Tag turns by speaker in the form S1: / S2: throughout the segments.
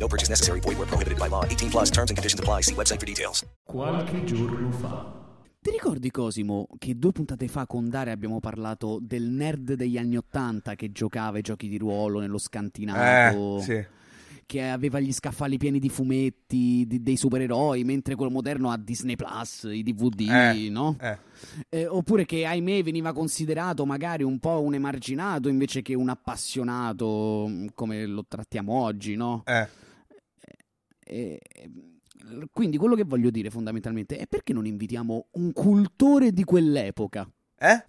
S1: No purchase necessary. Void where prohibited by law. 18 plus terms and conditions apply. See website for details.
S2: Qualche giorno fa.
S3: Ti ricordi Cosimo che due puntate fa con Dare abbiamo parlato del nerd degli anni Ottanta che giocava ai giochi di ruolo nello scantinato?
S4: Eh, sì.
S3: Che aveva gli scaffali pieni di fumetti di- dei supereroi, mentre quello moderno ha Disney Plus, i DVD,
S4: Eh,
S3: no?
S4: eh.
S3: Eh, oppure che ahimè veniva considerato magari un po' un emarginato invece che un appassionato, come lo trattiamo oggi, no?
S4: Eh.
S3: Quindi quello che voglio dire fondamentalmente è perché non invitiamo un cultore di quell'epoca?
S4: Eh?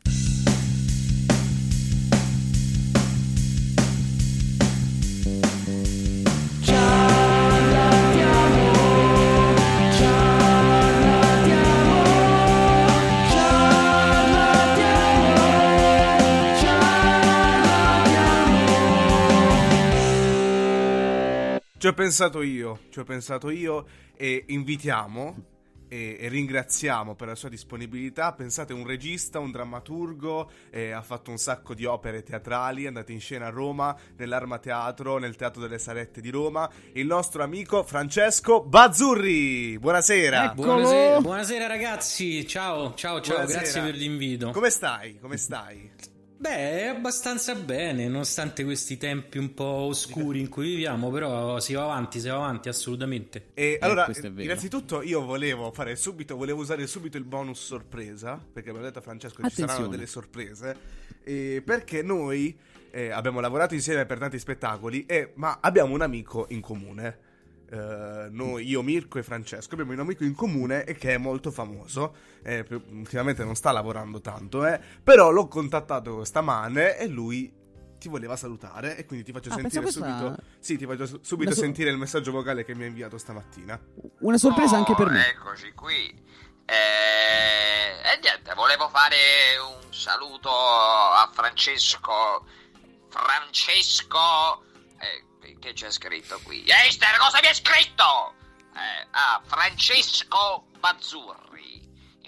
S4: Pensato io, ci ho pensato io e invitiamo e, e ringraziamo per la sua disponibilità. Pensate, un regista, un drammaturgo, eh, ha fatto un sacco di opere teatrali, è andato in scena a Roma, nell'Arma Teatro, nel Teatro delle Salette di Roma, il nostro amico Francesco Bazzurri. Buonasera.
S5: Buonasera, buonasera ragazzi, ciao, ciao, ciao,
S4: Buonasera.
S5: grazie per l'invito.
S4: Come stai? Come stai?
S5: Beh, abbastanza bene, nonostante questi tempi un po' oscuri in cui viviamo, però si va avanti, si va avanti assolutamente.
S4: E allora,
S3: è vero.
S4: innanzitutto io volevo fare subito, volevo usare subito il bonus sorpresa, perché abbiamo detto a Francesco che ci saranno
S3: Attenzione.
S4: delle sorprese, e perché noi eh, abbiamo lavorato insieme per tanti spettacoli, e- ma abbiamo un amico in comune. Eh, noi, io, Mirko e Francesco abbiamo un amico in comune e che è molto famoso. eh, ultimamente non sta lavorando tanto, eh, però l'ho contattato stamane e lui ti voleva salutare. E quindi ti faccio
S3: Ah,
S4: sentire
S3: pensavo questa-
S4: subito. Sì, ti faccio su- subito
S3: so-
S4: sentire il messaggio vocale che mi ha inviato stamattina.
S3: Una sorpresa anche per
S6: Oh,
S3: me.
S6: Eccoci qui. Eh, E, niente, volevo fare un saluto a Francesco. Francesco. eh, che c'è scritto qui? Esther, cosa mi hai scritto? Eh, ah, Francesco Bazzurri.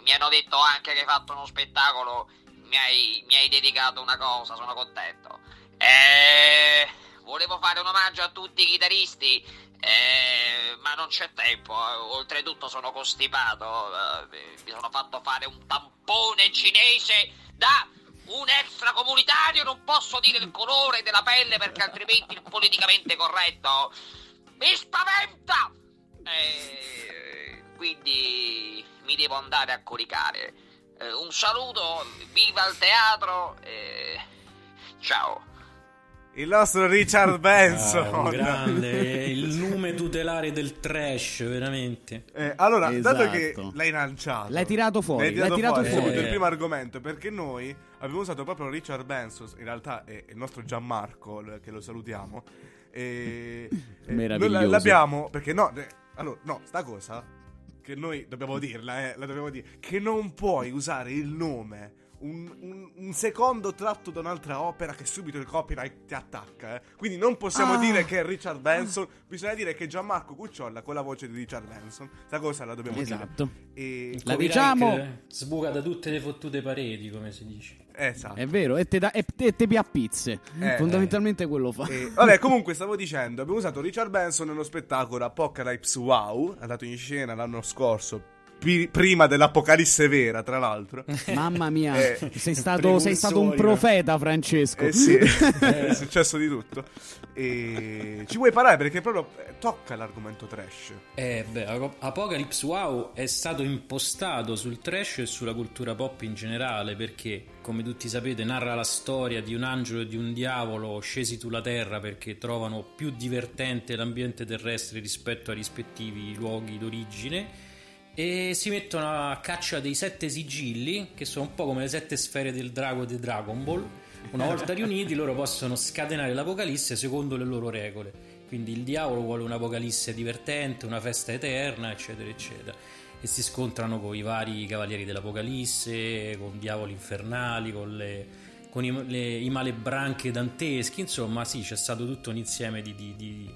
S6: Mi hanno detto anche che hai fatto uno spettacolo. Mi hai, mi hai dedicato una cosa, sono contento. Eh, volevo fare un omaggio a tutti i chitarristi. Eh, ma non c'è tempo, eh. oltretutto sono costipato, eh, mi sono fatto fare un tampone cinese da un extracomunitario, non posso dire il colore della pelle perché altrimenti il politicamente corretto mi spaventa! Eh, quindi mi devo andare a coricare. Eh, un saluto, viva il teatro, e ciao.
S4: Il nostro Richard Benson.
S5: Ah, grande, il nume tutelare del trash, veramente.
S4: Eh, allora, dato
S3: Esatto.
S4: che l'hai lanciato,
S3: L'hai tirato fuori,
S4: l'hai tirato,
S3: l'hai tirato
S4: fuori,
S3: fuori.
S4: subito il
S5: Eh.
S4: primo argomento, perché noi abbiamo usato proprio Richard Benson, in realtà è il nostro Gianmarco, che lo salutiamo. E,
S3: Meraviglioso.
S4: noi l'abbiamo, perché no, eh, allora, no, sta cosa, che noi dobbiamo dirla, eh, la dobbiamo dire, che non puoi usare il nome. Un, un- un secondo tratto da un'altra opera che subito il copyright ti attacca. eh. Quindi non possiamo
S3: Ah.
S4: dire che è Richard Benson, bisogna dire che è Gianmarco Cucciolla con la voce di Richard Benson. Sta cosa la dobbiamo
S3: Esatto.
S4: dire. E...
S3: La diciamo-
S5: eh, Sbuca da tutte le fottute pareti, come si dice.
S4: Esatto.
S3: È vero, e te, da, e te, te pia pizze.
S4: Eh,
S3: Fondamentalmente quello fa.
S4: Vabbè, comunque stavo dicendo, abbiamo usato Richard Benson nello spettacolo Apocalypse Wow, andato in scena l'anno scorso, pi- prima dell'Apocalisse vera, tra l'altro.
S3: Mamma mia,
S4: Eh,
S3: sei, stato, sei stato un profeta, Francesco.
S4: Eh sì, è successo di tutto. E ci vuoi parlare perché proprio eh, tocca l'argomento trash.
S5: Eh, beh, Ap- Apocalypse Wow è stato impostato sul trash e sulla cultura pop in generale perché, come tutti sapete, narra la storia di un angelo e di un diavolo scesi sulla terra perché trovano più divertente l'ambiente terrestre rispetto ai rispettivi luoghi d'origine e si mettono a caccia dei sette sigilli, che sono un po' come le sette sfere del drago di Dragon Ball. Una volta riuniti loro possono scatenare l'apocalisse secondo le loro regole. Quindi il diavolo vuole un'apocalisse divertente, una festa eterna, eccetera, eccetera. e si scontrano con i vari cavalieri dell'Apocalisse, con diavoli infernali, con, le, con i, le, i malebranche danteschi, insomma sì, c'è stato tutto un insieme di, di, di,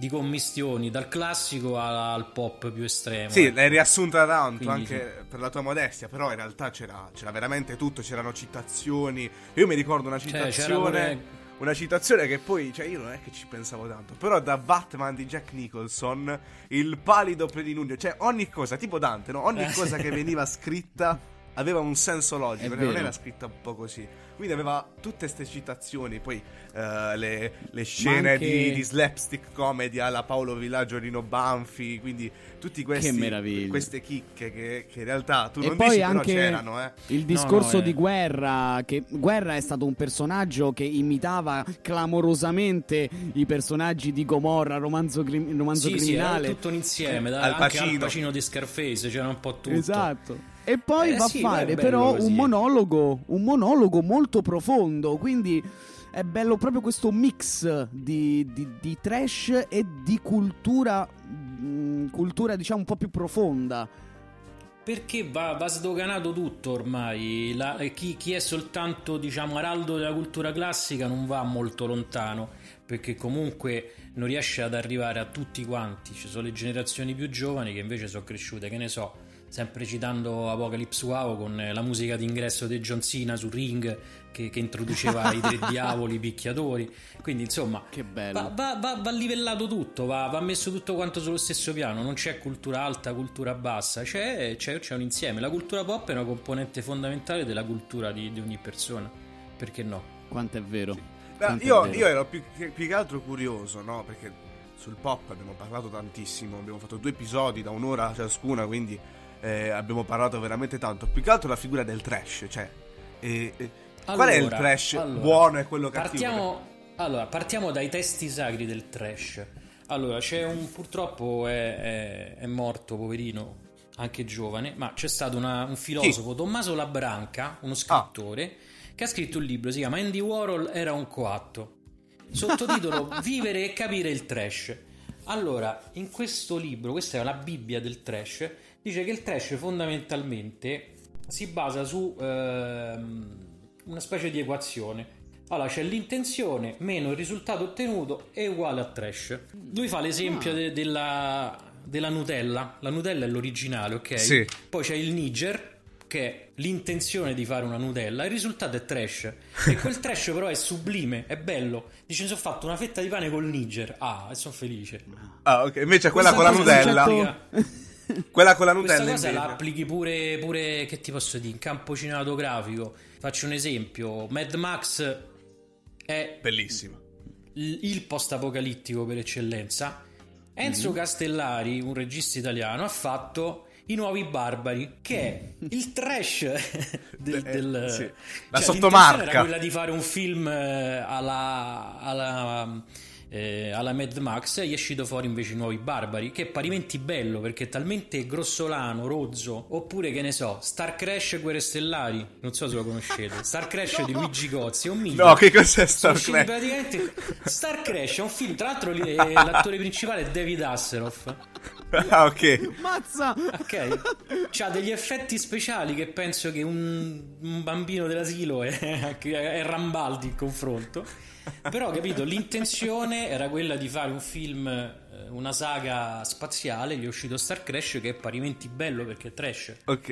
S5: di commistioni, dal classico al pop più estremo.
S4: Sì,
S5: eh.
S4: l'hai riassunta tanto
S5: Quindi
S4: anche per la tua modestia, però in realtà c'era, c'era veramente tutto, c'erano citazioni. Io mi ricordo una
S5: Cioè,
S4: citazione...
S5: pure-
S4: Una citazione che poi, cioè io non è che ci pensavo tanto, però da Batman di Jack Nicholson, il palido plenilunio, cioè ogni cosa, tipo Dante, no? Ogni
S5: Eh.
S4: cosa che veniva scritta aveva un senso logico, perché non era scritta un po' così. Quindi aveva tutte queste citazioni, poi eh, le, le scene
S3: anche-
S4: di, di slapstick comedy alla Paolo Villaggio Rino Banfi, quindi tutti questi,
S3: meraviglia.
S4: queste chicche che, che in realtà tu
S3: E
S4: non
S3: poi
S4: dici
S3: anche
S4: però c'erano, eh.
S3: il discorso
S5: no, eh.
S3: di Guerra, che Guerra è stato un personaggio che imitava clamorosamente i personaggi di Gomorra, romanzo, crim- romanzo
S5: Sì, sì, era
S3: criminale.
S5: tutto un insieme, da,
S4: Al
S5: anche al
S4: Pacino.
S5: Pacino di Scarface, c'era un po' tutto.
S3: Esatto. E poi
S5: Eh
S3: va
S5: sì,
S3: a fare però
S5: così.
S3: un monologo, un monologo molto profondo, quindi è bello proprio questo mix di, di- di trash e di cultura, mm, cultura diciamo un po' più profonda.
S5: Perché va, va sdoganato tutto ormai. La- eh, chi, chi è soltanto, diciamo, araldo della cultura classica non va molto lontano. Perché comunque non riesce ad arrivare a tutti quanti. Ci sono le generazioni più giovani che invece sono cresciute, che ne so, sempre citando Apocalypse Wow con eh, la musica d'ingresso di John Cena su Ring che, che introduceva i tre diavoli picchiatori. Quindi, insomma,
S3: Che bello.
S5: Va, va- va- va livellato tutto, va, va messo tutto quanto sullo stesso piano, non c'è cultura alta, cultura bassa, c'è, c'è- c'è un insieme. La cultura pop è una componente fondamentale della cultura di, di ogni persona, perché no?
S3: Quanto è vero.
S4: No,
S3: quanto è
S4: io,
S3: vero.
S4: io ero più che, più che altro curioso, no? Perché sul pop abbiamo parlato tantissimo, abbiamo fatto due episodi da un'ora ciascuna, quindi eh, abbiamo parlato veramente tanto. Più che altro la figura del trash, cioè... eh, eh, qual è il
S5: Allora,
S4: trash
S5: allora,
S4: buono e quello cattivo?
S5: Partiamo, allora, partiamo dai testi sacri del trash. Allora, c'è un purtroppo è, è- è morto, poverino, anche giovane, ma c'è stato una- un filosofo, Tommaso Labranca, uno scrittore, che ha scritto un libro, si chiama Andy Warhol era un coatto. Sottotitolo Vivere e capire il trash. Allora, in questo libro, questa è la Bibbia del trash, dice che il trash fondamentalmente si basa su ehm, una specie di equazione. Allora c'è l'intenzione meno il risultato ottenuto è uguale a trash. Lui fa l'esempio de- della, della Nutella. La Nutella è l'originale, ok?
S4: Sì.
S5: Poi c'è il Niger che è l'intenzione di fare una Nutella, il risultato è trash. E quel trash però è sublime, è bello. Dice mi sono fatto una fetta di pane col Niger. Ah, e sono felice.
S4: Ah, ok. Invece quella con la
S5: Questa cosa
S4: Nutella... Quella con la
S5: Questa
S4: Nutella
S5: cosa
S4: invece...
S5: la applichi pure, pure, che ti posso dire, in campo cinematografico. Faccio un esempio, Mad Max è
S4: Bellissima.
S5: il il post-apocalittico per eccellenza. Enzo
S4: Mhm.
S5: Castellari, un regista italiano, ha fatto I Nuovi Barbari, che è il trash del...
S4: Eh,
S5: del-
S4: sì.
S5: cioè,
S4: La sottomarca.
S5: l'intenzione era quella di fare un film eh, alla... alla eh, alla Mad Max e gli è uscito fuori invece i nuovi barbari che è parimenti bello perché è talmente grossolano, rozzo oppure che ne so Star Crash e Guerre Stellari non so se lo conoscete. Star Crash di Luigi Gozzi è un mito.
S4: No, che cos'è
S5: sono
S4: Star Trek?
S5: praticamente Star Crash è un film tra l'altro eh, l'attore principale è David Hasselhoff
S4: ah, ok.
S3: Mazza!
S5: ok c'ha degli effetti speciali che penso che un, un bambino dell'asilo è, è Rambaldi in confronto però capito l'intenzione era quella di fare un film eh, una saga spaziale gli è uscito Star Crash che è parimenti bello perché è trash
S4: Ok.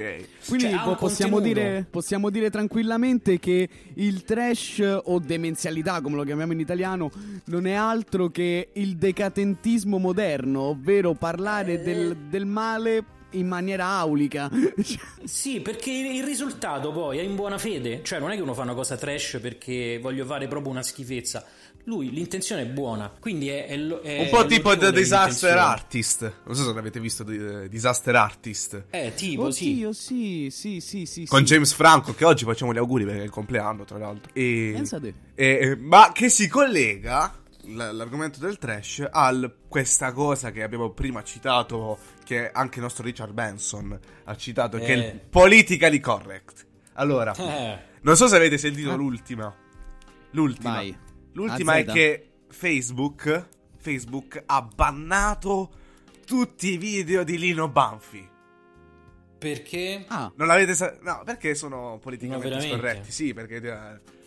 S3: Quindi
S5: Cioè,
S3: po-
S5: un
S3: possiamo, dire, possiamo dire tranquillamente che il trash o demenzialità, come lo chiamiamo in italiano, non è altro che il decadentismo moderno, ovvero parlare
S5: Eh.
S3: del, del male in maniera aulica. Cioè,
S5: Sì, perché il risultato poi è in buona fede, cioè non è che uno fa una cosa trash perché voglio fare proprio una schifezza. Lui l'intenzione è buona, quindi è, è è
S4: Un po' tipo The Disaster. Artist. Non so se l'avete visto eh, Disaster Artist.
S5: Eh, tipo, sì.
S3: Oddio, sì, sì, sì, sì.
S4: Con
S3: sì.
S4: James Franco, che oggi facciamo gli auguri perché è il compleanno, tra l'altro. E,
S3: Pensate.
S4: e- ma che si collega l- l'argomento del trash a questa cosa che abbiamo prima citato, che anche il nostro Richard Benson ha citato, che è
S5: Eh.
S4: il politically correct. Allora,
S5: Eh,
S4: non so se avete sentito
S3: Ah.
S4: l'ultima. L'ultima.
S3: Vai.
S4: L'ultima è che Facebook, Facebook ha bannato tutti i video di Lino Banfi.
S5: Perché?
S3: Ah,
S4: Non l'avete sa- No, perché sono politicamente
S5: No,
S4: scorretti. Sì, perché eh,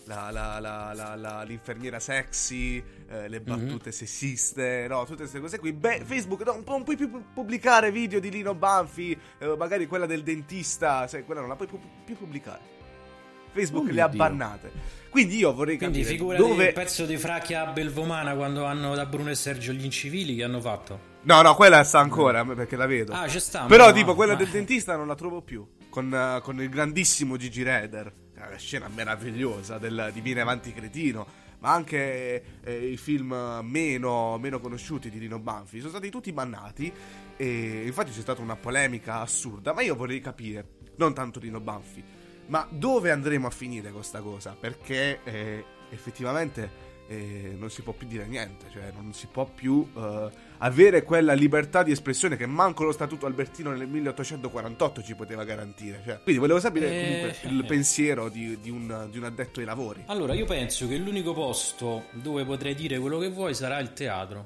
S4: la- la- la- la- la- l'infermiera sexy, eh, le battute
S5: Mhm.
S4: sessiste, no, tutte queste cose qui. Beh, Facebook no, non puoi più pubblicare video di Lino Banfi, eh, magari quella del dentista, sai, quella non la puoi pu- più pubblicare. Facebook
S3: Oh
S4: le ha bannate. Quindi io vorrei
S5: Quindi
S4: capire
S5: figurati
S4: dove...
S5: il pezzo di Fracchia a Belvomana quando hanno da Bruno e Sergio gli incivili che hanno fatto.
S4: No, no, quella sta ancora, perché la vedo.
S5: Ah, c'è sta.
S4: Però,
S5: ma-
S4: tipo, quella
S5: ma-
S4: del dentista non la trovo più. Con, eh, con il grandissimo Gigi Reder. Una scena meravigliosa del, di Viene Avanti Cretino. Ma anche eh, i film meno, meno conosciuti di Lino Banfi. Sono stati tutti bannati. E infatti c'è stata una polemica assurda. Ma io vorrei capire, non tanto Lino Banfi, ma dove andremo a finire con sta cosa? Perché eh, effettivamente eh, non si può più dire niente, cioè non si può più eh, avere quella libertà di espressione che manco lo Statuto Albertino nel 1848 ci poteva garantire. Cioè. Quindi volevo sapere
S5: Eh,
S4: comunque il pensiero di, di un, di un addetto ai lavori.
S5: Allora, io penso che l'unico posto dove potrei dire quello che vuoi sarà il teatro.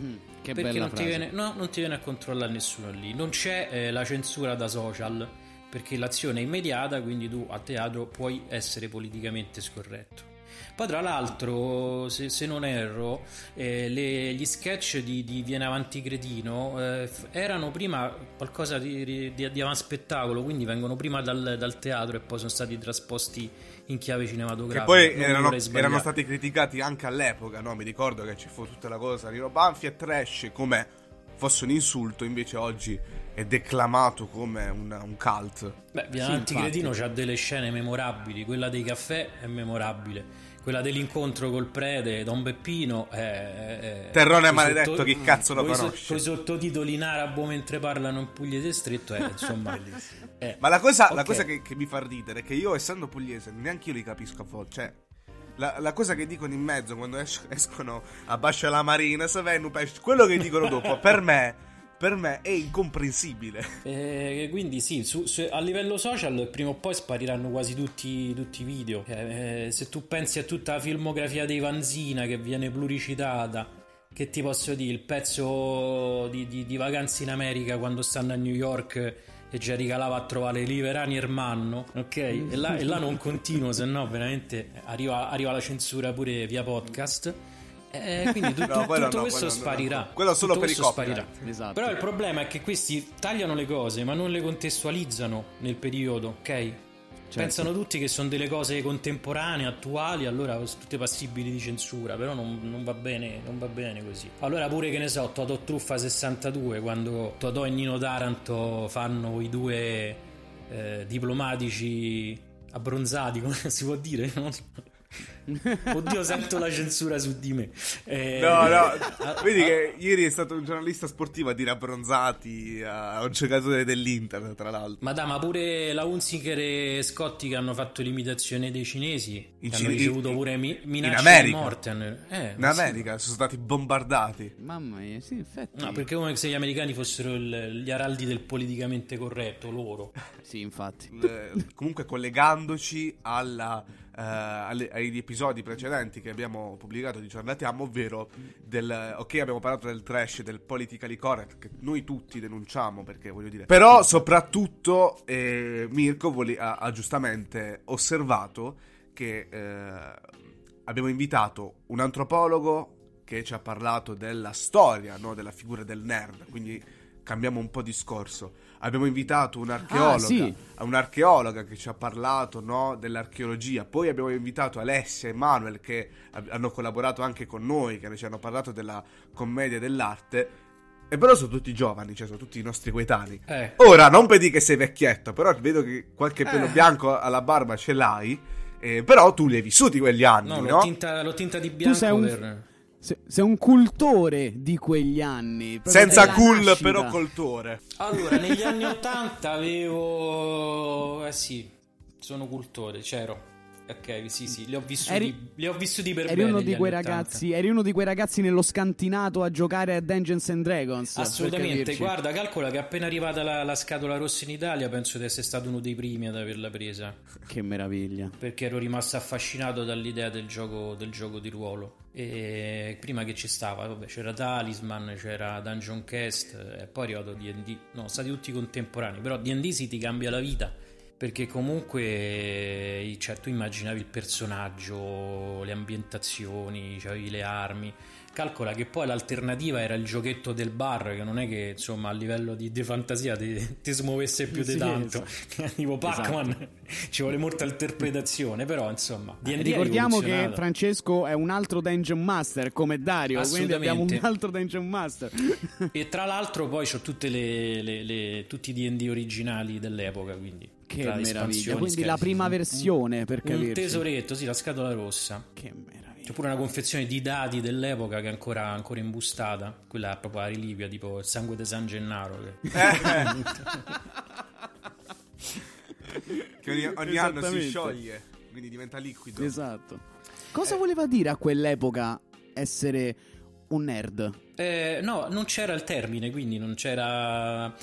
S3: mm, che
S5: perché
S3: bella
S5: non ti, viene, no, non ti viene a controllare nessuno lì. Non c'è eh, la censura da social, perché l'azione è immediata, quindi tu a teatro puoi essere politicamente scorretto. Poi tra l'altro, se, se non erro, eh, le- gli sketch di, di Viene Avanti Cretino eh, erano prima qualcosa di, di, di avanspettacolo, quindi vengono prima dal, dal teatro e poi sono stati trasposti in chiave
S4: Che
S5: cinematografica.
S4: poi
S5: Non mi
S4: erano, erano stati criticati anche all'epoca, no? Mi ricordo che ci fu tutta la cosa Lino Banfi e trash come fosse un insulto, invece oggi è declamato come un, un cult.
S5: Beh, Viene
S3: Sì,
S5: Avanti
S3: infatti.
S5: Cretino c'ha delle scene memorabili, quella dei caffè è memorabile, quella dell'incontro col prete, Don Beppino è... è-
S4: Terrone
S5: coi
S4: maledetto, chi cazzo lo conosce?
S5: coi sottotitoli in arabo mentre parlano in pugliese stretto, è insomma... è-
S4: Ma la cosa, la
S5: Ok.
S4: cosa che, che mi fa ridere è che io, essendo pugliese, neanche io li capisco a volte. Cioè, la, la cosa che dicono in mezzo quando es- escono a Bascia la Marina, pesce, quello che dicono dopo, per me, per me è incomprensibile.
S5: Eh, quindi sì, su- su- a livello social prima o poi spariranno quasi tutti, tutti i video. Eh, eh, se tu pensi a tutta la filmografia dei Vanzina che viene pluricitata, che ti posso dire, il pezzo di, di- di vacanze in America quando stanno a New York e Jerry Calava a trovare Liverani Ermanno, ok? E là, e là non continuo, se no veramente arriva, arriva la censura pure via podcast. Eh, quindi tu-
S4: No, quello
S5: tutto
S4: no,
S5: questo
S4: quello
S5: sparirà.
S4: no. Quello solo
S5: Tutto
S4: per i copyright.
S5: sparirà.
S3: Esatto.
S5: Però il problema è che questi tagliano le cose, ma non le contestualizzano nel periodo, ok?
S3: Certo.
S5: Pensano tutti che sono delle cose contemporanee, attuali, allora sono tutte passibili di censura, però non, non va bene, non va bene così. Allora pure che ne so, Totò Truffa 62, quando Totò e Nino Taranto fanno i due eh, diplomatici abbronzati, come si può dire? So. Oddio, sento la censura su di me. Eh,
S4: No, no,
S5: ah,
S4: vedi
S5: ah,
S4: che ieri è stato un giornalista sportivo a dire abbronzati a un giocatore dell'Inter, tra l'altro.
S5: Ma da, ma pure la Hunziker e Scotti che hanno fatto l'imitazione dei cinesi
S4: In
S5: hanno ricevuto pure mi- minacce
S4: America.
S5: di morte. hanno- Eh,
S4: In
S5: sì.
S4: America sono stati bombardati.
S3: Mamma mia, sì, infatti.
S5: No, perché come se gli americani fossero il- gli araldi del politicamente corretto, loro.
S3: Sì, infatti.
S4: Eh, comunque collegandoci alla, alle- agli episodi precedenti che abbiamo pubblicato di Giornatiamo, ovvero del ok abbiamo parlato del trash del politically correct che noi tutti denunciamo perché voglio dire però soprattutto eh, Mirko vole- ha, ha giustamente osservato che eh, abbiamo invitato un antropologo che ci ha parlato della storia no, della figura del nerd quindi cambiamo un po' discorso abbiamo invitato un'archeologa
S3: Ah, sì.
S4: un'archeologa che ci ha parlato no, dell'archeologia. Poi abbiamo invitato Alessia e Manuel che ab- hanno collaborato anche con noi, che ci hanno parlato della commedia dell'arte. E però sono tutti giovani, cioè sono tutti i nostri coetanei.
S5: Eh.
S4: Ora, non per dire che sei vecchietto, però vedo che qualche pelo
S5: Eh.
S4: bianco alla barba ce l'hai. eh, però tu li hai vissuti quegli anni,
S5: No,
S4: no?
S5: l'ho, tinta, l'ho tinta di bianco
S3: sei un-
S5: per...
S3: Se- sei un cultore di quegli anni.
S4: Senza cool,
S3: nascita.
S4: però coltore.
S5: Allora, negli anni Ottanta avevo... Eh sì, sono cultore, c'ero. Ok, sì, sì, li ho vissuti,
S3: Eri-
S5: li ho vissuti per
S3: Eri
S5: bene
S3: uno, di quei
S5: 80.
S3: ragazzi, eri uno di quei ragazzi nello scantinato a giocare a Dungeons and Dragons.
S5: Assolutamente, guarda, calcola che appena arrivata la, la scatola rossa in Italia penso di essere stato uno dei primi ad averla presa,
S3: Che meraviglia.
S5: perché ero rimasto affascinato dall'idea del gioco, del gioco di ruolo. E prima che ci stava, vabbè, c'era Talisman, c'era Dungeon Quest e poi è arrivato D&D. No, stati tutti contemporanei, però D&D si ti cambia la vita. Perché comunque eh, cioè, tu immaginavi il personaggio, le ambientazioni, avevi le armi. Calcola che poi l'alternativa era il giochetto del bar, che non è che insomma a livello di, di fantasia ti, ti smuovesse più di tanto. tipo Pac-Man
S3: Esatto.
S5: ci vuole molta interpretazione, però insomma. D&D
S3: Ricordiamo che. Francesco è un altro Dungeon Master come Dario, quindi abbiamo un altro Dungeon Master.
S5: E tra l'altro poi ho tutte le, le- le- tutti i D&D originali dell'epoca, quindi
S3: Che meraviglia. Quindi la
S5: scherzi.
S3: prima
S5: Un-
S3: versione, per
S5: Un
S3: capirci.
S5: tesoretto, sì, la scatola rossa.
S3: Che meraviglia.
S5: C'è pure una confezione di dati dell'epoca che è ancora, ancora imbustata. Quella è proprio la reliquia, tipo il sangue di San Gennaro. che-
S4: Che ogni, ogni anno si scioglie, quindi diventa liquido.
S3: Esatto. Cosa voleva dire a quell'epoca essere un nerd?
S5: Eh, no, non c'era il termine, quindi non c'era.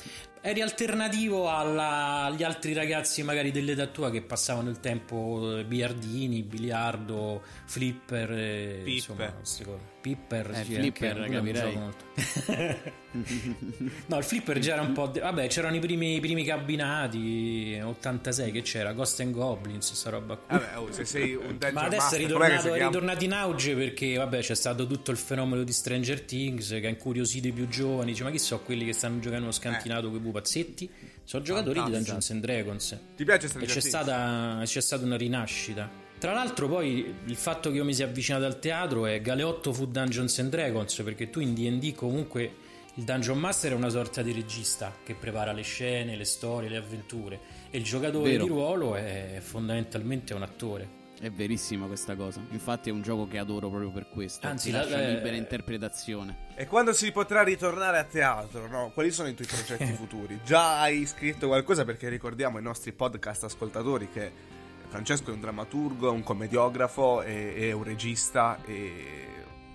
S5: Eri alternativo alla- agli altri ragazzi, magari dell'età tua, che passavano il tempo eh, biliardini, biliardo, flipper, eh, insomma, queste cose. Pipper,
S3: Eh,
S5: sì,
S3: flipper,
S5: anche
S3: capirei.
S5: gioco molto. no, il flipper già era un po'. de- Vabbè, c'erano i primi, i primi cabinati. 86 che c'era, Ghost and Goblins, sta roba qua.
S4: Vabbè, oh, se sei un
S5: Ma adesso è ritornato, è ritornato in auge perché vabbè c'è stato tutto il fenomeno di Stranger Things che ha incuriosito i più giovani. Dice, ma chi so quelli che stanno giocando uno scantinato con i pupazzetti? Sono giocatori di
S4: Fantastico.
S5: Dungeons and Dragons.
S4: Ti piace
S5: E
S4: Stranger
S5: c'è
S4: Things?
S5: stata, c'è stata una rinascita. Tra l'altro, poi il fatto che io mi sia avvicinato al teatro è Galeotto fu Dungeons and Dragons perché tu in DD comunque il Dungeon Master è una sorta di regista che prepara le scene, le storie, le avventure e il giocatore
S3: Vero.
S5: di ruolo è fondamentalmente un attore.
S3: È verissima questa cosa. Infatti è un gioco che adoro proprio per questo.
S5: Anzi, la-
S3: lascia
S5: eh,
S3: libera interpretazione.
S4: E quando si potrà ritornare a teatro, no? Quali sono i tuoi progetti futuri? Già hai scritto qualcosa? Perché ricordiamo ai nostri podcast ascoltatori che Francesco è un drammaturgo, un commediografo e, un regista e...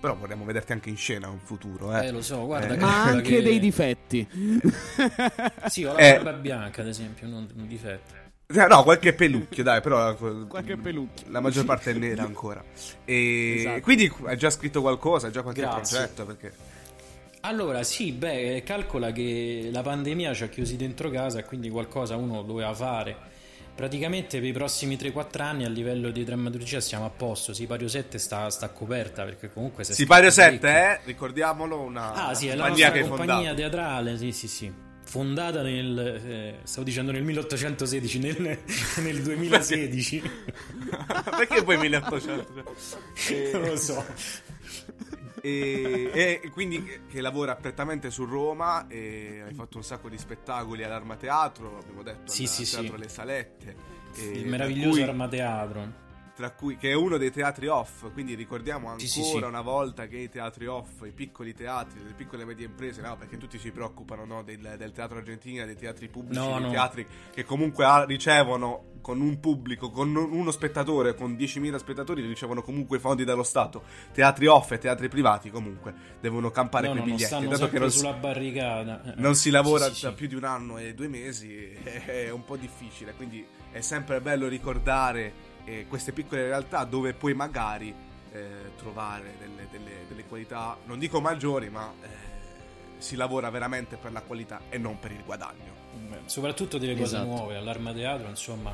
S4: Però vorremmo vederti anche in scena in futuro, eh.
S5: Eh, lo so, guarda
S4: Eh.
S5: che-
S3: Ma anche
S5: che-
S3: dei difetti.
S5: Sì, ho la
S4: Eh.
S5: barba bianca, ad esempio, non un difetto.
S4: Eh, No, qualche pelucchio, dai, però
S3: Qualche pelucchio.
S4: la maggior parte è nera ancora. E
S3: Esatto.
S4: quindi hai già scritto qualcosa, hai già qualche
S5: Grazie.
S4: progetto? Perché
S5: Allora, sì, beh, calcola che la pandemia ci ha chiusi dentro casa quindi qualcosa uno doveva fare. Praticamente per i prossimi 3-4 anni a livello di drammaturgia siamo a posto. Sipario 7 sta, sta coperta perché comunque
S4: Sipario
S5: scritto
S4: 7,
S5: parecchio.
S4: eh? Ricordiamolo, una
S5: Ah, sì, è la
S4: compagnia che
S5: compagnia teatrale, sì, sì, sì. Fondata nel, eh, stavo dicendo nel 1816, nel, nel 2016.
S4: Perché poi 1800?
S5: non lo so.
S4: E, e quindi che, che lavora prettamente su Roma e hai fatto un sacco di spettacoli all'Arma Teatro, abbiamo detto,
S5: Sì,
S4: al
S5: sì,
S4: Teatro
S5: sì.
S4: Le Salette.
S5: Il meraviglioso
S4: cui-
S5: Arma Teatro.
S4: Tra cui, che è uno dei teatri off, quindi ricordiamo ancora
S5: Sì, sì, sì.
S4: una volta che i teatri off, i piccoli teatri, le piccole e medie imprese, no, perché tutti si preoccupano no, del, del teatro argentino, dei teatri pubblici,
S5: No,
S4: dei
S5: no.
S4: teatri che comunque ha- ricevono con un pubblico, con un- uno spettatore, con 10.000 spettatori, ricevono comunque i fondi dallo Stato. Teatri off e teatri privati comunque devono campare
S5: No,
S4: quei
S5: no,
S4: biglietti, dato che non,
S5: sulla barricata.
S4: Non si lavora
S5: sì, sì,
S4: da più di un anno e due mesi è un po' difficile, quindi è sempre bello ricordare eh, queste piccole realtà dove puoi magari eh, trovare delle, delle- delle qualità, non dico maggiori, ma eh, si lavora veramente per la qualità e non per il guadagno.
S5: Soprattutto delle cose
S3: Esatto.
S5: nuove, all'Arma Teatro, insomma.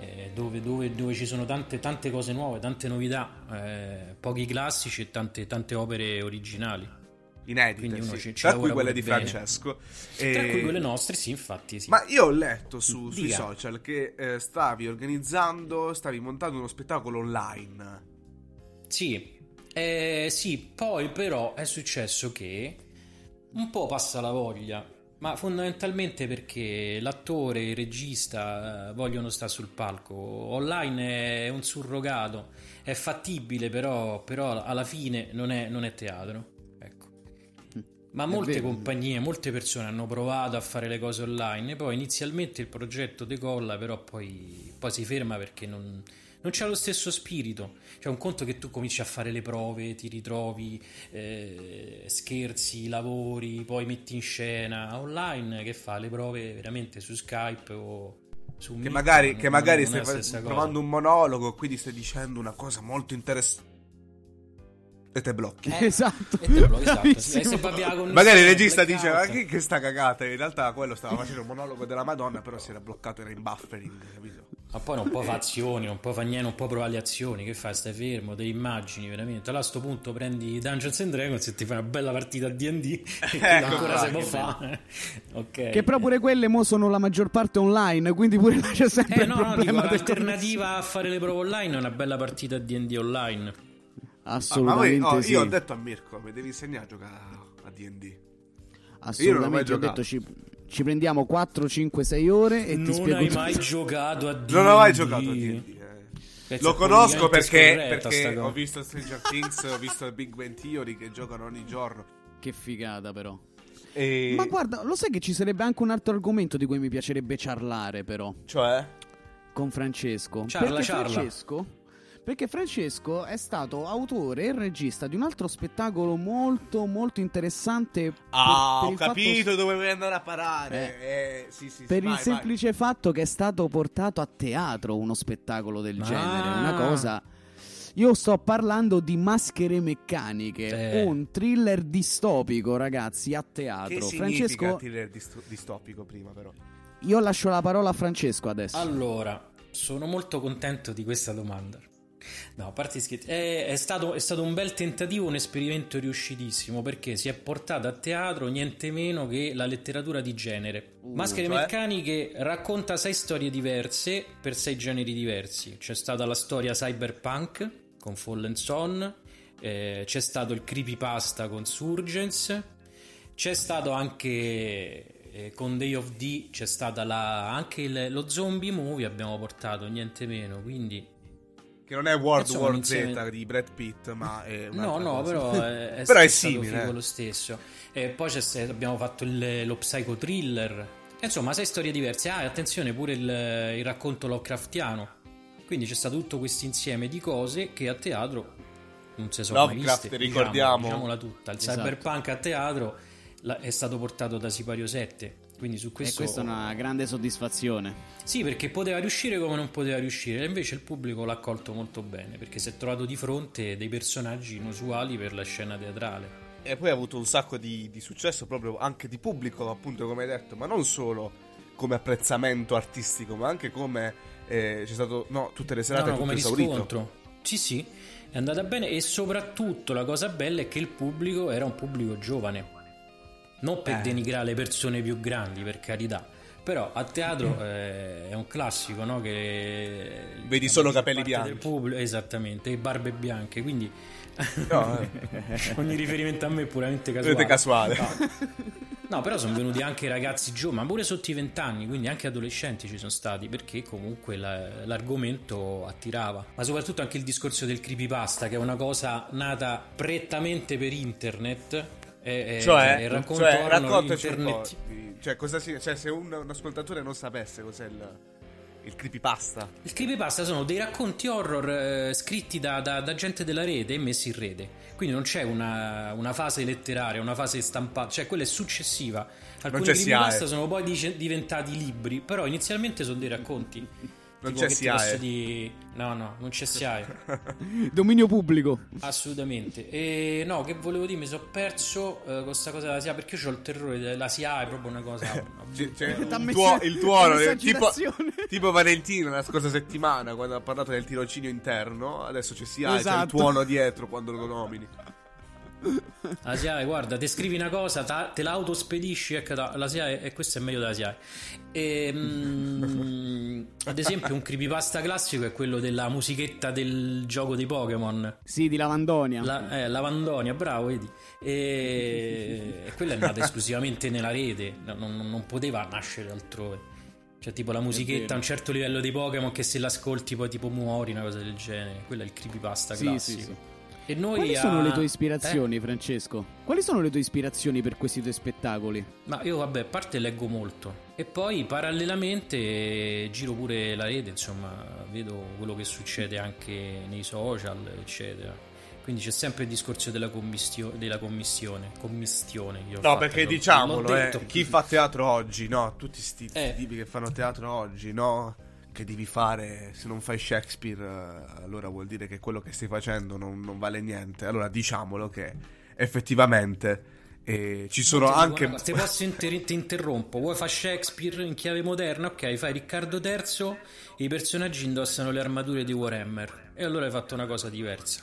S5: eh, dove, dove- dove ci sono tante, tante cose nuove, tante novità, eh, pochi classici e tante, tante opere originali.
S4: Inedite, sì.
S5: ci- ci
S4: tra cui quelle di
S5: bene.
S4: Francesco.
S5: Tra
S4: E-
S5: cui quelle nostre, sì, infatti, sì.
S4: Ma io ho letto su- sui social che eh, stavi organizzando, stavi montando uno spettacolo online.
S5: Sì, eh, sì, poi però è successo che un po' passa la voglia, ma fondamentalmente perché l'attore, il regista eh, vogliono stare sul palco. Online è un surrogato, è fattibile, però, però alla fine non è, non è teatro. Ecco. Ma molte compagnie, molte persone hanno provato a fare le cose online e poi inizialmente il progetto decolla, però poi, poi si ferma perché non, non c'è lo stesso spirito. C'è un conto che tu cominci a fare le prove, ti ritrovi, eh, scherzi, lavori, poi metti in scena online che fa le prove veramente su Skype o su
S4: Che
S5: Meet,
S4: magari,
S5: non-
S4: che magari stai
S5: stessa cosa.
S4: un monologo, quindi stai dicendo una cosa molto interessante. E te blocchi.
S5: Eh,
S3: Esatto.
S5: e te lo- esatto. E connessione,
S4: Magari il regista
S5: blackout.
S4: dice: Ma che, che sta cagata? In realtà quello stava facendo un monologo della Madonna, però si era bloccato, era in buffering, capito?
S5: Ma poi non può fare azioni, non può fare niente, non può provare le azioni. Che fai? Stai fermo, delle immagini, veramente. Allora a sto punto prendi Dungeons and Dragons e ti fai una bella partita a D&D. che
S4: Ecco,
S5: ancora si può fare. ok.
S3: Che però pure quelle mo sono la maggior parte online, quindi pure là c'è sempre
S5: Eh
S3: il
S5: no, no, dico, l'alternativa a fare le prove online è una bella partita a D&D online.
S4: Ah, ma voi,
S3: Assolutamente
S4: oh,
S3: sì.
S4: io ho detto a Mirko: Mi devi insegnare a giocare a DD. Io non ho mai
S3: Assolutamente, ho
S4: giocato.
S3: detto ci, ci prendiamo 4, 5, 6 ore e ti
S5: non
S3: spiego
S5: hai
S3: tutto.
S5: mai giocato a D&D.
S4: Non ho mai giocato a D&D. eh. Lo conosco perché, perché ho visto Stranger Things, ho visto Big Bang Theory che giocano ogni giorno.
S3: Che figata però.
S4: E...
S3: Ma guarda, lo sai che ci sarebbe anche un altro argomento di cui mi piacerebbe ciarlare però
S4: Cioè?
S3: con Francesco.
S5: Ciarla,
S3: perché
S5: ciarla.
S3: Francesco perché Francesco è stato autore e regista di un altro spettacolo molto molto interessante per-
S4: Ah,
S3: per
S4: ho
S3: il fatto-
S4: capito dove vuoi andare a parare. Eh, sì, sì, sì,
S3: per il
S4: vai, vai.
S3: semplice fatto che è stato portato a teatro uno spettacolo del
S5: Ah.
S3: genere, una cosa io sto parlando di Maschere meccaniche,
S5: Eh.
S3: un thriller distopico, ragazzi, a
S4: Che
S3: teatro.
S4: significa
S3: Francesco,
S4: thriller disto- distopico prima però?
S3: io lascio la parola a Francesco adesso.
S5: Allora, sono molto contento di questa domanda. No, a parte scherzi, è, è stato, è stato un bel tentativo, un esperimento riuscitissimo perché si è portato a teatro niente meno che la letteratura di genere. Maschere
S4: cioè?
S5: meccaniche racconta sei storie diverse per sei generi diversi. C'è stata la storia cyberpunk con Fallen Son, eh, c'è stato il creepypasta con Surgeons, c'è stato anche eh, con Day of D, c'è stata la- anche il- lo zombie movie, abbiamo portato niente meno, quindi...
S4: Che non è World War
S5: insieme-
S4: Z di Brad Pitt, ma è
S5: No, no,
S4: cosa.
S5: però è, è
S4: Però è simile, eh.
S5: lo stesso. E poi abbiamo fatto il- lo psycho thriller. Insomma, sei storie diverse. Ah, e attenzione, pure il, il racconto Lovecraftiano. Quindi c'è stato tutto questo insieme di cose che a teatro non si sono mai
S4: Lovecraft,
S5: viste.
S4: ricordiamo.
S5: Diciamo, diciamola tutta. Il
S3: Esatto.
S5: cyberpunk a teatro è stato portato da Sipario 7. Quindi su
S3: E
S5: questo...
S3: questa è una grande soddisfazione.
S5: Sì, perché poteva riuscire come non poteva riuscire, e invece il pubblico l'ha accolto molto bene, perché si è trovato di fronte dei personaggi inusuali per la scena teatrale.
S4: E poi ha avuto un sacco di, di successo proprio anche di pubblico, appunto come hai detto, ma non solo come apprezzamento artistico, ma anche come eh, c'è stato, no, tutte le serate
S5: No, no, come
S4: esaurito.
S5: riscontro. Sì, sì, è andata bene e soprattutto la cosa bella è che il pubblico era un pubblico giovane. Non per
S4: Eh.
S5: denigrare le persone più grandi, per carità. Però a teatro eh, è un classico, no? Che
S4: Vedi solo capelli bianchi.
S5: pubblico- esattamente, e barbe bianche, quindi
S4: No, eh.
S5: ogni riferimento a me è puramente casuale.
S4: Vedete casuale.
S5: No. No, però sono venuti anche ragazzi giovani, ma pure sotto i vent'anni, quindi anche adolescenti ci sono stati, perché comunque la- l'argomento attirava. Ma soprattutto anche il discorso del creepypasta, che è una cosa nata prettamente per internet. E,
S4: Cioè,
S5: e racconto
S4: cioè
S5: orno
S4: raccontaci
S5: internet.
S4: Cioè, cosa si- cioè, se un, un ascoltatore non sapesse cos'è il, il creepypasta.
S5: Il creepypasta sono dei racconti horror eh, scritti da, da- da gente della rete e messi in rete. Quindi non c'è una, una fase letteraria, una fase stampata, cioè quella è successiva. Alcuni creepypasta
S4: SIAE.
S5: sono poi dice- diventati libri, però inizialmente sono dei racconti.
S4: Non
S5: Tipo,
S4: c'è
S5: che ti posso
S4: SIAE.
S5: dire- No, no, non c'è SIAE.
S3: Dominio pubblico.
S5: Assolutamente. E no, che volevo dire, mi sono perso eh, con sta cosa della SIAE perché io ho il terrore della SIAE, è proprio una cosa.
S4: Cioè, cioè,
S3: T'ha
S4: il,
S3: messo-
S4: tuo, il tuo tipo, tipo Valentino la scorsa settimana quando ha parlato del tirocinio interno, adesso c'è SIAE, c'è il
S3: Esatto.
S4: tuono dietro quando lo nomini.
S5: La SIAE, guarda, ti scrivi una cosa, ta- te l'autospedisci, ecco, la SIAE, e questo è meglio della SIAE. E, mm, ad esempio, un creepypasta classico è quello della musichetta del gioco dei Pokémon.
S3: Sì, di Lavandonia.
S5: La, eh, Lavandonia, bravo, vedi. E, e quella è nata esclusivamente nella rete, no- non, non poteva nascere altrove. Cioè, tipo la musichetta a un certo livello dei Pokémon che se l'ascolti poi tipo muori, una cosa del genere. Quello è il creepypasta
S3: Sì,
S5: classico.
S3: sì, sì.
S5: E noi
S3: Quali
S5: a-
S3: sono le tue
S5: eh?
S3: ispirazioni, Francesco? Quali sono le tue ispirazioni per questi tuoi spettacoli?
S5: Ma io vabbè, a parte leggo molto e poi parallelamente giro pure la rete, insomma, vedo quello che succede anche nei social, eccetera. Quindi c'è sempre il discorso della, commistio- della commissione, commistione.
S4: No,
S5: fatto,
S4: perché
S5: l'ho-
S4: diciamolo, eh, chi fa teatro oggi, no? Tutti sti
S5: Eh.
S4: tipi che fanno teatro oggi, no? Che devi fare, se non fai Shakespeare, eh, allora vuol dire che quello che stai facendo non, non vale niente. Allora diciamolo che effettivamente eh, ci sono
S5: Guarda,
S4: anche...
S5: guarda, se posso inter- ti interrompo, vuoi fare Shakespeare in chiave moderna? Ok, fai Riccardo III e i personaggi indossano le armature di Warhammer. E allora hai fatto una cosa diversa.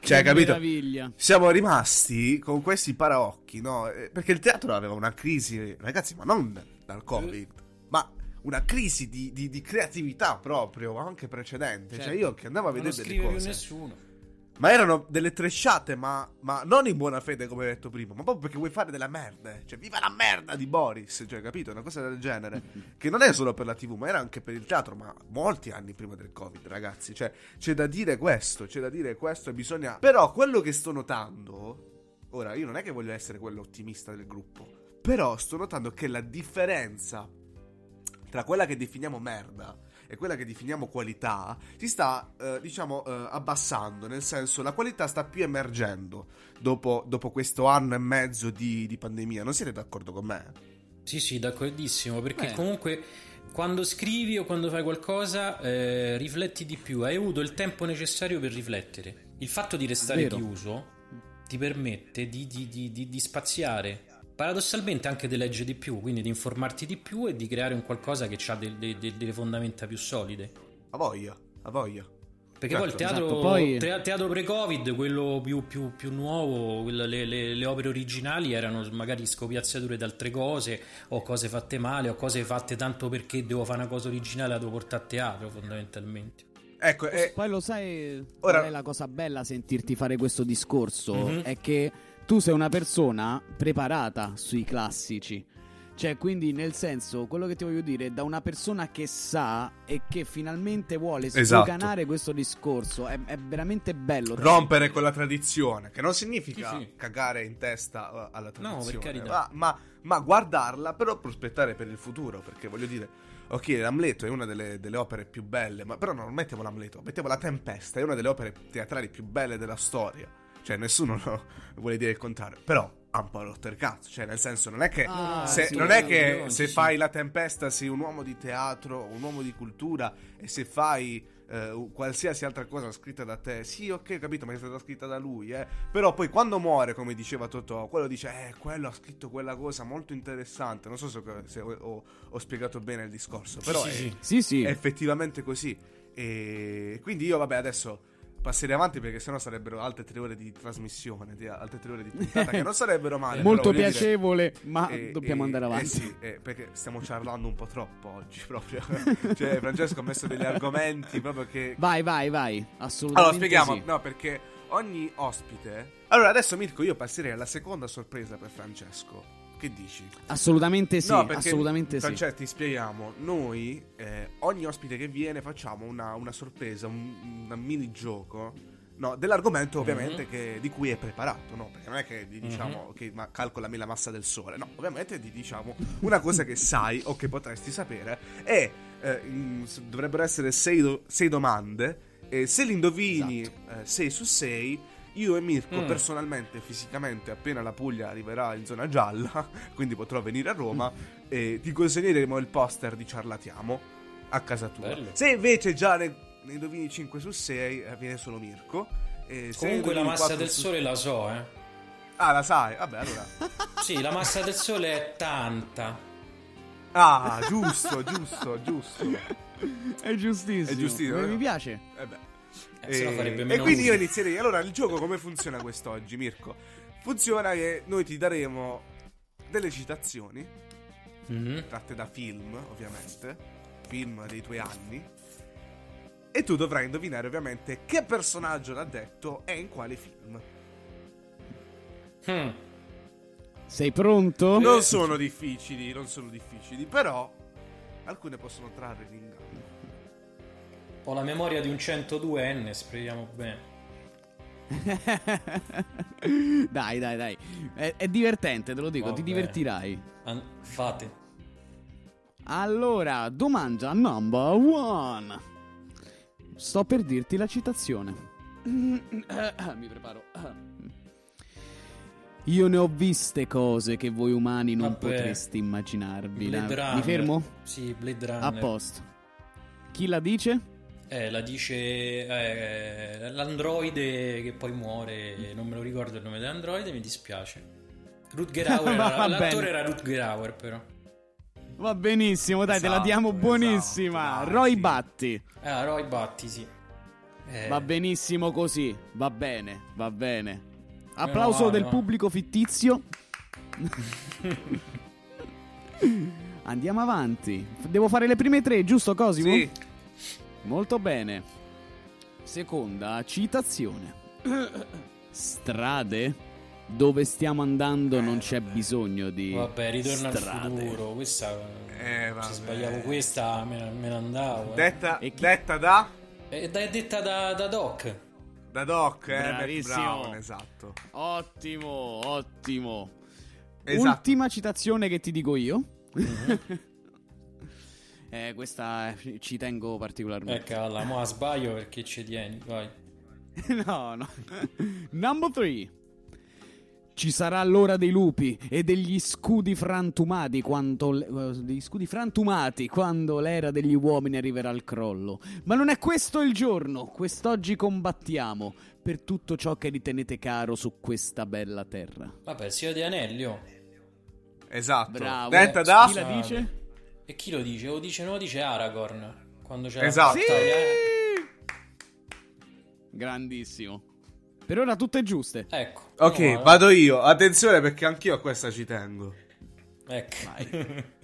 S4: Cioè,
S3: Che
S4: capito?
S3: meraviglia.
S4: Siamo rimasti con questi paraocchi, no? Eh, Perché il teatro aveva una crisi, ragazzi, ma non dal Covid, ma una crisi di, di- di creatività proprio, anche precedente. Cioè,
S5: Certo.
S4: io che andavo a
S5: Non
S4: vedere
S5: lo
S4: delle cose.
S5: nessuno.
S4: Ma erano delle tresciate, ma, ma non in buona fede, come hai detto prima, ma proprio perché vuoi fare della merda. Cioè, viva la merda di Boris, cioè, capito? Una cosa del genere. che non è solo per la TV, ma era anche per il teatro, ma molti anni prima del Covid, ragazzi. Cioè, c'è da dire questo, c'è da dire questo e bisogna... Però quello che sto notando... Ora, io non è che voglio essere quello ottimista del gruppo, però sto notando che la differenza tra quella che definiamo merda e quella che definiamo qualità si sta, eh, diciamo, eh, abbassando, nel senso la qualità sta più emergendo dopo, dopo questo anno e mezzo di, di pandemia. Non siete d'accordo con me?
S5: Sì, sì, d'accordissimo, perché
S3: Beh.
S5: comunque quando scrivi o quando fai qualcosa eh, rifletti di più, hai avuto il tempo necessario per riflettere. Il fatto di restare
S3: Vero.
S5: chiuso ti permette di, di- di- di- di spaziare, paradossalmente anche di leggere di più, quindi di informarti di più e di creare un qualcosa che ha delle fondamenta più solide.
S4: A voglia, a voglia.
S5: Perché poi il
S4: Certo,
S5: teatro,
S3: esatto, poi-
S5: te- teatro pre-Covid, quello più, più- più nuovo, quello- le, le- le opere originali erano magari scopiazzature di altre cose, o cose fatte male, o cose fatte tanto perché devo fare una cosa originale, la devo portare a teatro, fondamentalmente.
S4: Ecco, eh,
S3: Poi lo sai,
S4: Ora-
S3: qual è la cosa bella sentirti fare questo discorso?
S5: Mhm.
S3: È che tu sei una persona preparata sui classici. Cioè, quindi nel senso, quello che ti voglio dire, da una persona che sa e che finalmente vuole
S4: Esatto.
S3: sdoganare questo discorso, è, è veramente bello.
S4: rompere quella tradizione, che non significa
S5: Sì, sì.
S4: cagare in testa uh, alla tradizione,
S5: per carità.
S4: Ma, ma- ma guardarla, però prospettare per il futuro, perché voglio dire, ok, l'Amleto è una delle, delle opere più belle, ma però non mettiamo l'Amleto, mettiamo la Tempesta, è una delle opere teatrali più belle della storia. Cioè, nessuno no, vuole dire il contrario, però ha un po' rotto il cazzo, cioè nel senso non è che
S3: Ah,
S4: se-
S3: sì,
S4: non è che se fai la Tempesta sei un uomo di teatro, un uomo di cultura e se fai eh, qualsiasi altra cosa scritta da te, sì, ok, ho capito, ma è stata scritta da lui, eh. Però poi quando muore, come diceva Totò, quello dice, eh, quello ha scritto quella cosa molto interessante. Non so se, se ho, ho- ho spiegato bene il discorso, però
S5: sì,
S4: è.
S5: Sì,
S3: sì.
S4: è effettivamente così. E quindi io, vabbè, adesso passerei avanti perché sennò sarebbero altre tre ore di trasmissione, di- altre tre ore di puntata che non sarebbero male.
S3: Molto
S4: però voglio dire-
S3: piacevole, ma
S4: eh,
S3: dobbiamo
S4: eh,
S3: andare
S4: eh
S3: avanti.
S4: sì, eh, perché stiamo ciarlando un po' troppo oggi proprio. cioè, Francesco ha messo degli argomenti proprio che...
S3: Vai, vai, vai.
S4: Allora,
S3: Assolutamente.
S4: spieghiamo,
S3: sì.
S4: no, perché ogni ospite... Allora, adesso Mirko, io passerei alla seconda sorpresa per Francesco. Che dici?
S3: Assolutamente sì,
S4: No, perché,
S3: assolutamente sì.
S4: Francesco, ti spieghiamo. Noi, eh, ogni ospite che viene, facciamo una, una sorpresa, un, un mini gioco no, dell'argomento ovviamente
S5: Mhm.
S4: che- di cui è preparato, no? Perché non è che gli diciamo che ma, calcolami la massa del sole, no, ovviamente ti diciamo una cosa che sai o che potresti sapere e eh, dovrebbero essere sei, do- sei domande e se li indovini 6 su 6 io e Mirko
S5: Mm.
S4: personalmente, fisicamente, appena la Puglia arriverà in zona gialla, quindi potrò venire a Roma, eh, ti consegneremo il poster di Ciarlatiamo a casa tua.
S5: Bello.
S4: Se invece già ne, ne indovini 5 su 6, eh, viene solo Mirko. E
S5: Comunque la massa
S4: 4
S5: del
S4: su-
S5: sole la so, eh.
S4: Ah, la sai? Vabbè, allora.
S5: Sì, la massa del sole è tanta.
S4: Ah, giusto, giusto, giusto.
S3: È giustissimo.
S4: È giustissimo?
S3: Mi piace.
S4: Eh beh.
S5: Eh, farebbe
S4: e quindi io inizierei. Allora, il gioco come funziona quest'oggi, Mirko? Funziona che noi ti daremo delle citazioni
S5: Mhm.
S4: tratte da film, ovviamente, film dei tuoi anni. E tu dovrai indovinare, ovviamente, che personaggio l'ha detto e in quale film.
S5: Hmm.
S3: Sei pronto?
S4: Non sono difficili, non sono difficili, però alcune possono trarre in inganno.
S5: Ho la memoria di un 102enne, speriamo bene.
S3: dai, dai, dai. È, è divertente, te lo dico, ti
S5: Vabbè.
S3: divertirai.
S5: An- fate.
S3: Allora, domanda number one. Sto per dirti la citazione. Mi preparo. Io ne ho viste cose che voi umani non
S5: Vabbè.
S3: potreste immaginarvi. Mi fermo?
S5: Sì, Blade Runner.
S3: A posto. Chi la dice?
S5: Eh, la dice eh, l'androide che poi muore, non me lo ricordo il nome dell'androide, mi dispiace. Rutger Hauer,
S3: Va-
S5: era- l'attore
S3: bene.
S5: era Rutger Hauer però.
S3: Va benissimo, dai, te la
S4: Esatto,
S3: diamo
S4: esatto,
S3: buonissima.
S4: dai,
S3: Roy
S4: sì.
S3: Batti.
S5: Ah, Roy Batti, sì. Eh,
S3: Va benissimo così. Va bene, va bene. Applauso
S5: male,
S3: del
S5: va.
S3: pubblico fittizio. Andiamo avanti. Devo fare le prime tre, giusto Cosimo?
S4: Sì.
S3: Molto bene. Seconda citazione. Strade? Dove stiamo andando non c'è bisogno di
S5: Vabbè, ritorno
S3: strade.
S5: al futuro. Questa.
S4: Eh,
S5: se sbagliavo questa, me, ne- me ne andavo. eh.
S4: Detta,
S3: chi-
S4: detta da...
S5: Ed è detta da, da Doc.
S4: Da Doc, eh,
S3: Bravissimo.
S4: Brown, esatto.
S3: Ottimo, ottimo.
S4: Esatto.
S3: Ultima citazione che ti dico io.
S5: Mhm.
S3: eh, questa eh, ci tengo particolarmente.
S5: calla, mo a sbaglio perché ci tieni, vai.
S3: no, no. Number 3. Ci sarà l'ora dei lupi e degli scudi frantumati quando eh, degli scudi frantumati quando l'era degli uomini arriverà al crollo. Ma non è questo il giorno. Quest'oggi combattiamo per tutto ciò che ritenete caro su questa bella terra.
S5: Vabbè, il Signore degli Anelli, oh.
S4: Esatto.
S3: Bravo.
S4: Detta da...
S3: Chi la dice?
S5: E chi lo dice? Lo dice, no, lo dice Aragorn. Quando c'è
S4: Esatto.
S5: la battaglia. eh.
S3: Grandissimo. Per ora tutte giuste.
S5: Ecco.
S4: Ok,
S5: No, no.
S4: vado io. Attenzione perché anch'io a questa ci tengo.
S5: Ecco.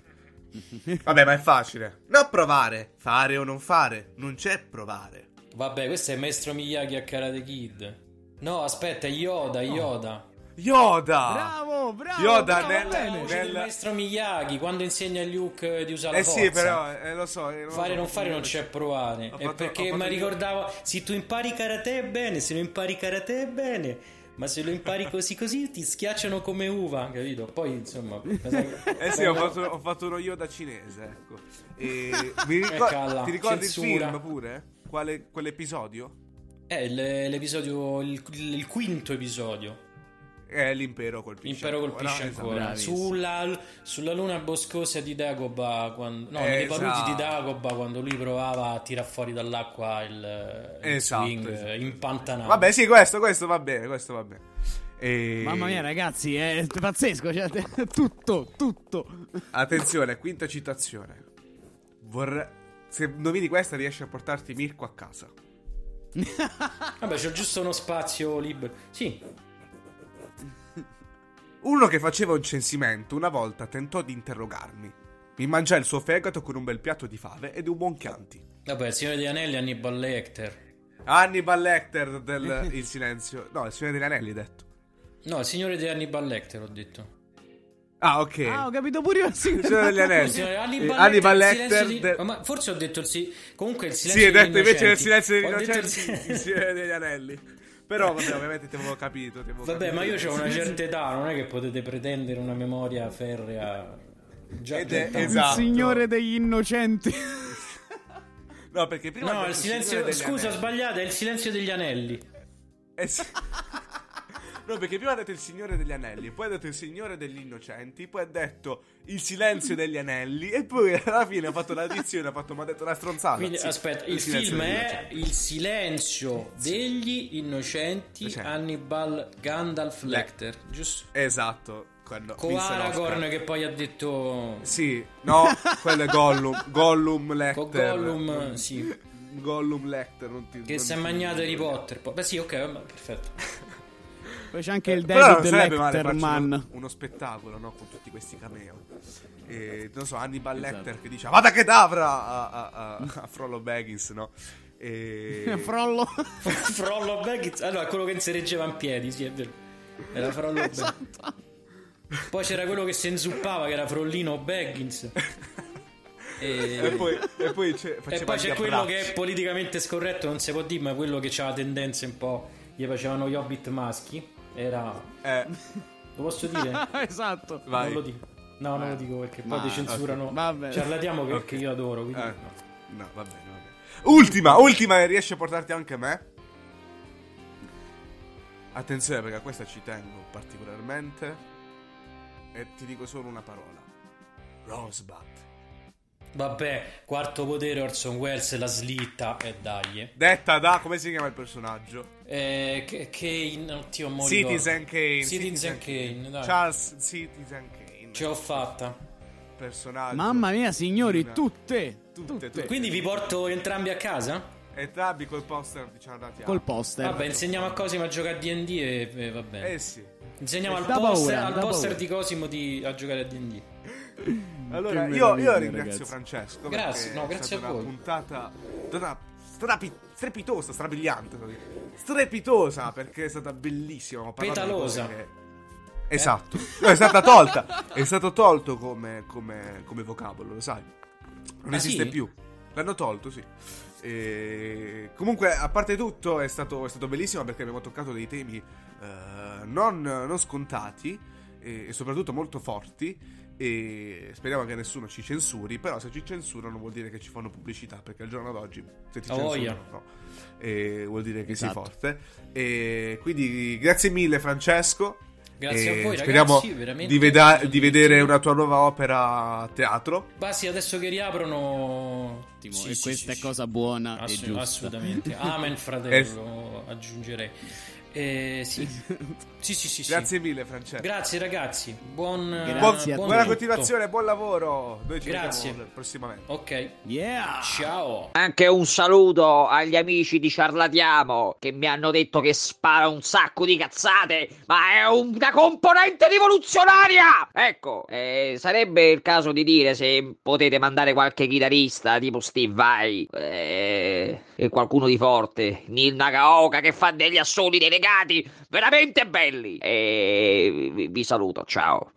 S4: Vabbè, ma è facile. Non provare. Fare o non fare. Non c'è provare.
S5: Vabbè, questo è Maestro Miyagi a Karate Kid. No, aspetta, è Yoda, Yoda.
S4: Yoda!
S3: Bravo, bravo.
S4: Yoda
S3: bravo,
S4: nel-
S3: bene.
S5: Voce del
S4: nel-
S5: Maestro Miyagi quando insegna a Luke di usare
S4: Eh
S5: la forza.
S4: sì, però, eh, lo so. eh,
S5: Fare non fare non c'è provare.
S4: Ho
S5: È
S4: fatto-
S5: perché mi ricordavo: se tu impari karate è bene, se non impari karate è bene. Ma se lo impari così così ti schiacciano come uva, capito? Poi insomma.
S4: Eh sì, ho fatto, ho fatto uno Yoda cinese, ecco. E mi ricor-
S5: Eh, calla,
S4: ti ricordi
S5: censura.
S4: il film pure? Quale, quell'episodio?
S5: È l- l'episodio, il, il quinto episodio.
S4: È l'impero colpisce.
S5: L'impero colpisce
S4: ancora,
S5: ancora.
S4: esatto.
S5: Sulla, sulla luna boscosa di Dagoba, quando, no, nei
S4: Esatto.
S5: paludi di Dagoba, quando lui provava a tirar fuori dall'acqua il, il
S4: Esatto,
S5: swing
S4: esatto.
S5: eh, impantanato.
S4: Vabbè, sì, questo, questo va bene, questo va bene. E...
S3: Mamma mia, ragazzi, è pazzesco. Cioè, tutto, tutto.
S4: Attenzione, quinta citazione. Vorrei... Se indovini questa riesci a portarti Mirko a casa.
S5: Vabbè, c'è giusto uno spazio libero. Sì,
S4: Uno che faceva un censimento una volta tentò di interrogarmi. Mi mangiai il suo fegato con un bel piatto di fave ed un buon chianti.
S5: vabbè, il Signore degli Anelli, Hannibal Lecter.
S4: Hannibal Lecter del Il Silenzio. No, il Signore degli Anelli, detto.
S5: No, il Signore di Hannibal Lecter, ho detto.
S4: Ah, ok.
S3: Ah, ho capito pure io. Sì,
S4: Il Signore degli Anelli.
S5: Il Signore-
S4: Eh,
S5: Hannibal,
S4: Hannibal
S5: Lecter, il
S4: de-
S5: di- Ma forse ho detto il sì. Comunque il
S4: Sì,
S5: silenzio
S4: hai
S5: degli
S4: detto invece
S5: innocenti.
S4: silenzio degli
S5: il
S4: innocenti il Signore degli Anelli. Però vabbè, ovviamente ti avevo capito. ti avevo
S5: Vabbè,
S4: capito.
S5: ma io ho una certa età, non è che potete pretendere una memoria ferrea. Già,
S4: Ed è- esatto.
S3: Il signore degli innocenti.
S4: No, perché prima
S5: No, il silenzio. Scusa,
S4: Anelli.
S5: sbagliato, è il silenzio degli anelli.
S4: Eh sì. No, perché prima ha detto il Signore degli Anelli, poi ha detto il Signore degli Innocenti, poi ha detto il Silenzio degli Anelli e poi alla fine ha fatto l'addizione, ha fatto, mi ha detto una stronzata.
S5: Quindi,
S4: Sì,
S5: aspetta, il
S4: Silenzio
S5: film è. Il silenzio degli innocenti
S4: Innocenti.
S5: Hannibal Gandalf
S4: Le-
S5: Lecter, giusto?
S4: Esatto. Quando
S5: Con Aragorn che poi ha detto
S4: Sì, no, quello è Gollum, Gollum Lecter.
S5: con Gollum, sì,
S4: Gollum Lecter, non ti
S5: che
S4: non
S5: si è magnato Harry Potter. Poi- Beh sì, ok, perfetto.
S3: Poi c'è anche il
S4: non
S3: David
S4: sarebbe male farci
S3: Letterman.
S4: uno, uno spettacolo, no? Con tutti questi cameo. E, non so, Hannibal
S3: Esatto.
S4: Lecter che dice Vada che davra a, a, a, a Frollo Baggins, no? E...
S3: Frollo.
S5: Frollo Baggins, allora quello che si reggeva in piedi, sì, è vero. Era Frollo Baggins.
S3: Esatto.
S5: Poi c'era quello che si inzuppava, che era Frollino Baggins. E,
S4: E poi, e poi c'è,
S5: e poi c'è quello
S4: abbracci.
S5: che è politicamente scorretto, non si può dire, ma quello che c'ha tendenze un po'. Gli facevano gli hobbit maschi. Era.
S4: Eh,
S5: Lo posso dire?
S3: esatto.
S4: vai.
S5: Non lo dico. No, non lo dico perché poi
S3: Ma-
S5: ti censurano.
S3: ok, vabbè.
S5: Ciarlatiamo che,
S4: Ok.
S5: che io adoro. Quindi,
S4: Eh.
S5: no.
S4: No, va bene, va bene. Ultima, ultima e riesci a portarti anche me? Attenzione perché a questa ci tengo particolarmente. E ti dico solo una parola. Rosebud.
S5: Vabbè, quarto potere Orson Welles, la slitta e dai. eh.
S4: Detta da, come si chiama il personaggio?
S5: Eh, che, Kane, oddio, mo
S4: Citizen. Kane.
S5: Citizen Kane, dai.
S4: Charles Citizen Kane.
S5: Ce l'ho fatta.
S4: Personaggio.
S3: Mamma mia, signori,
S4: Una-
S3: tutte.
S4: Tutte, tutte.
S5: Quindi vi porto entrambi a casa?
S4: Entrambi col poster ci hanno dati
S3: Col poster.
S5: Vabbè, insegniamo a Cosimo a giocare a D&D e, e va bene.
S4: Eh sì.
S5: Insegniamo al
S3: Da
S5: poster,
S3: paura,
S5: al poster
S3: paura.
S5: di Cosimo di- a giocare a D&D.
S4: Allora, io, io ringrazio
S3: ragazzi.
S4: Francesco.
S5: Grazie,
S4: perché
S5: no,
S4: è
S5: grazie
S4: stata
S5: a voi.
S4: una puntata stata strapi- strepitosa, strabiliante. Strepitosa perché è stata bellissima.
S5: Petalosa.
S4: che- Esatto, No, è stata tolta. È stato tolto come, come, come vocabolo, lo sai. Non
S5: Ah,
S4: esiste
S5: sì?
S4: più. L'hanno tolto, sì. E comunque, a parte tutto, è stato, è stato bellissimo perché abbiamo toccato dei temi eh, non, non scontati e, e soprattutto molto forti. E speriamo che nessuno ci censuri. Però, se ci censurano, vuol dire che ci fanno pubblicità. Perché al giorno d'oggi, se ti
S5: A voglia.
S4: censurano, no. E vuol dire che
S3: Esatto.
S4: sei forte. E quindi, grazie mille, Francesco.
S5: Grazie
S4: E
S5: a voi,
S4: speriamo
S5: ragazzi,
S4: di, veda- di vedere una tua nuova opera a teatro.
S5: Basti adesso che riaprono.
S3: Ottimo,
S5: Sì,
S3: e
S5: sì,
S3: questa
S5: sì,
S3: è cosa buona
S5: Assu-
S3: e giusta.
S5: Assolutamente. Amen, fratello, aggiungerei. Eh, sì. sì, sì, sì, sì.
S4: Grazie mille, Francesco.
S5: Grazie, ragazzi. Buon,
S3: Grazie
S5: buon
S4: Buona continuazione, buon lavoro. Noi ci
S5: Grazie.
S4: vediamo prossimamente.
S5: Ok.
S3: Yeah.
S5: Ciao.
S6: Anche un saluto agli amici di Ciarlatiamo che mi hanno detto che spara un sacco di cazzate, ma è una componente rivoluzionaria! Ecco, eh, sarebbe il caso di dire se potete mandare qualche chitarrista tipo Steve Vai eh, e qualcuno di forte, Neil Nagaoka che fa degli assoli delegati veramente belli. E vi saluto, ciao.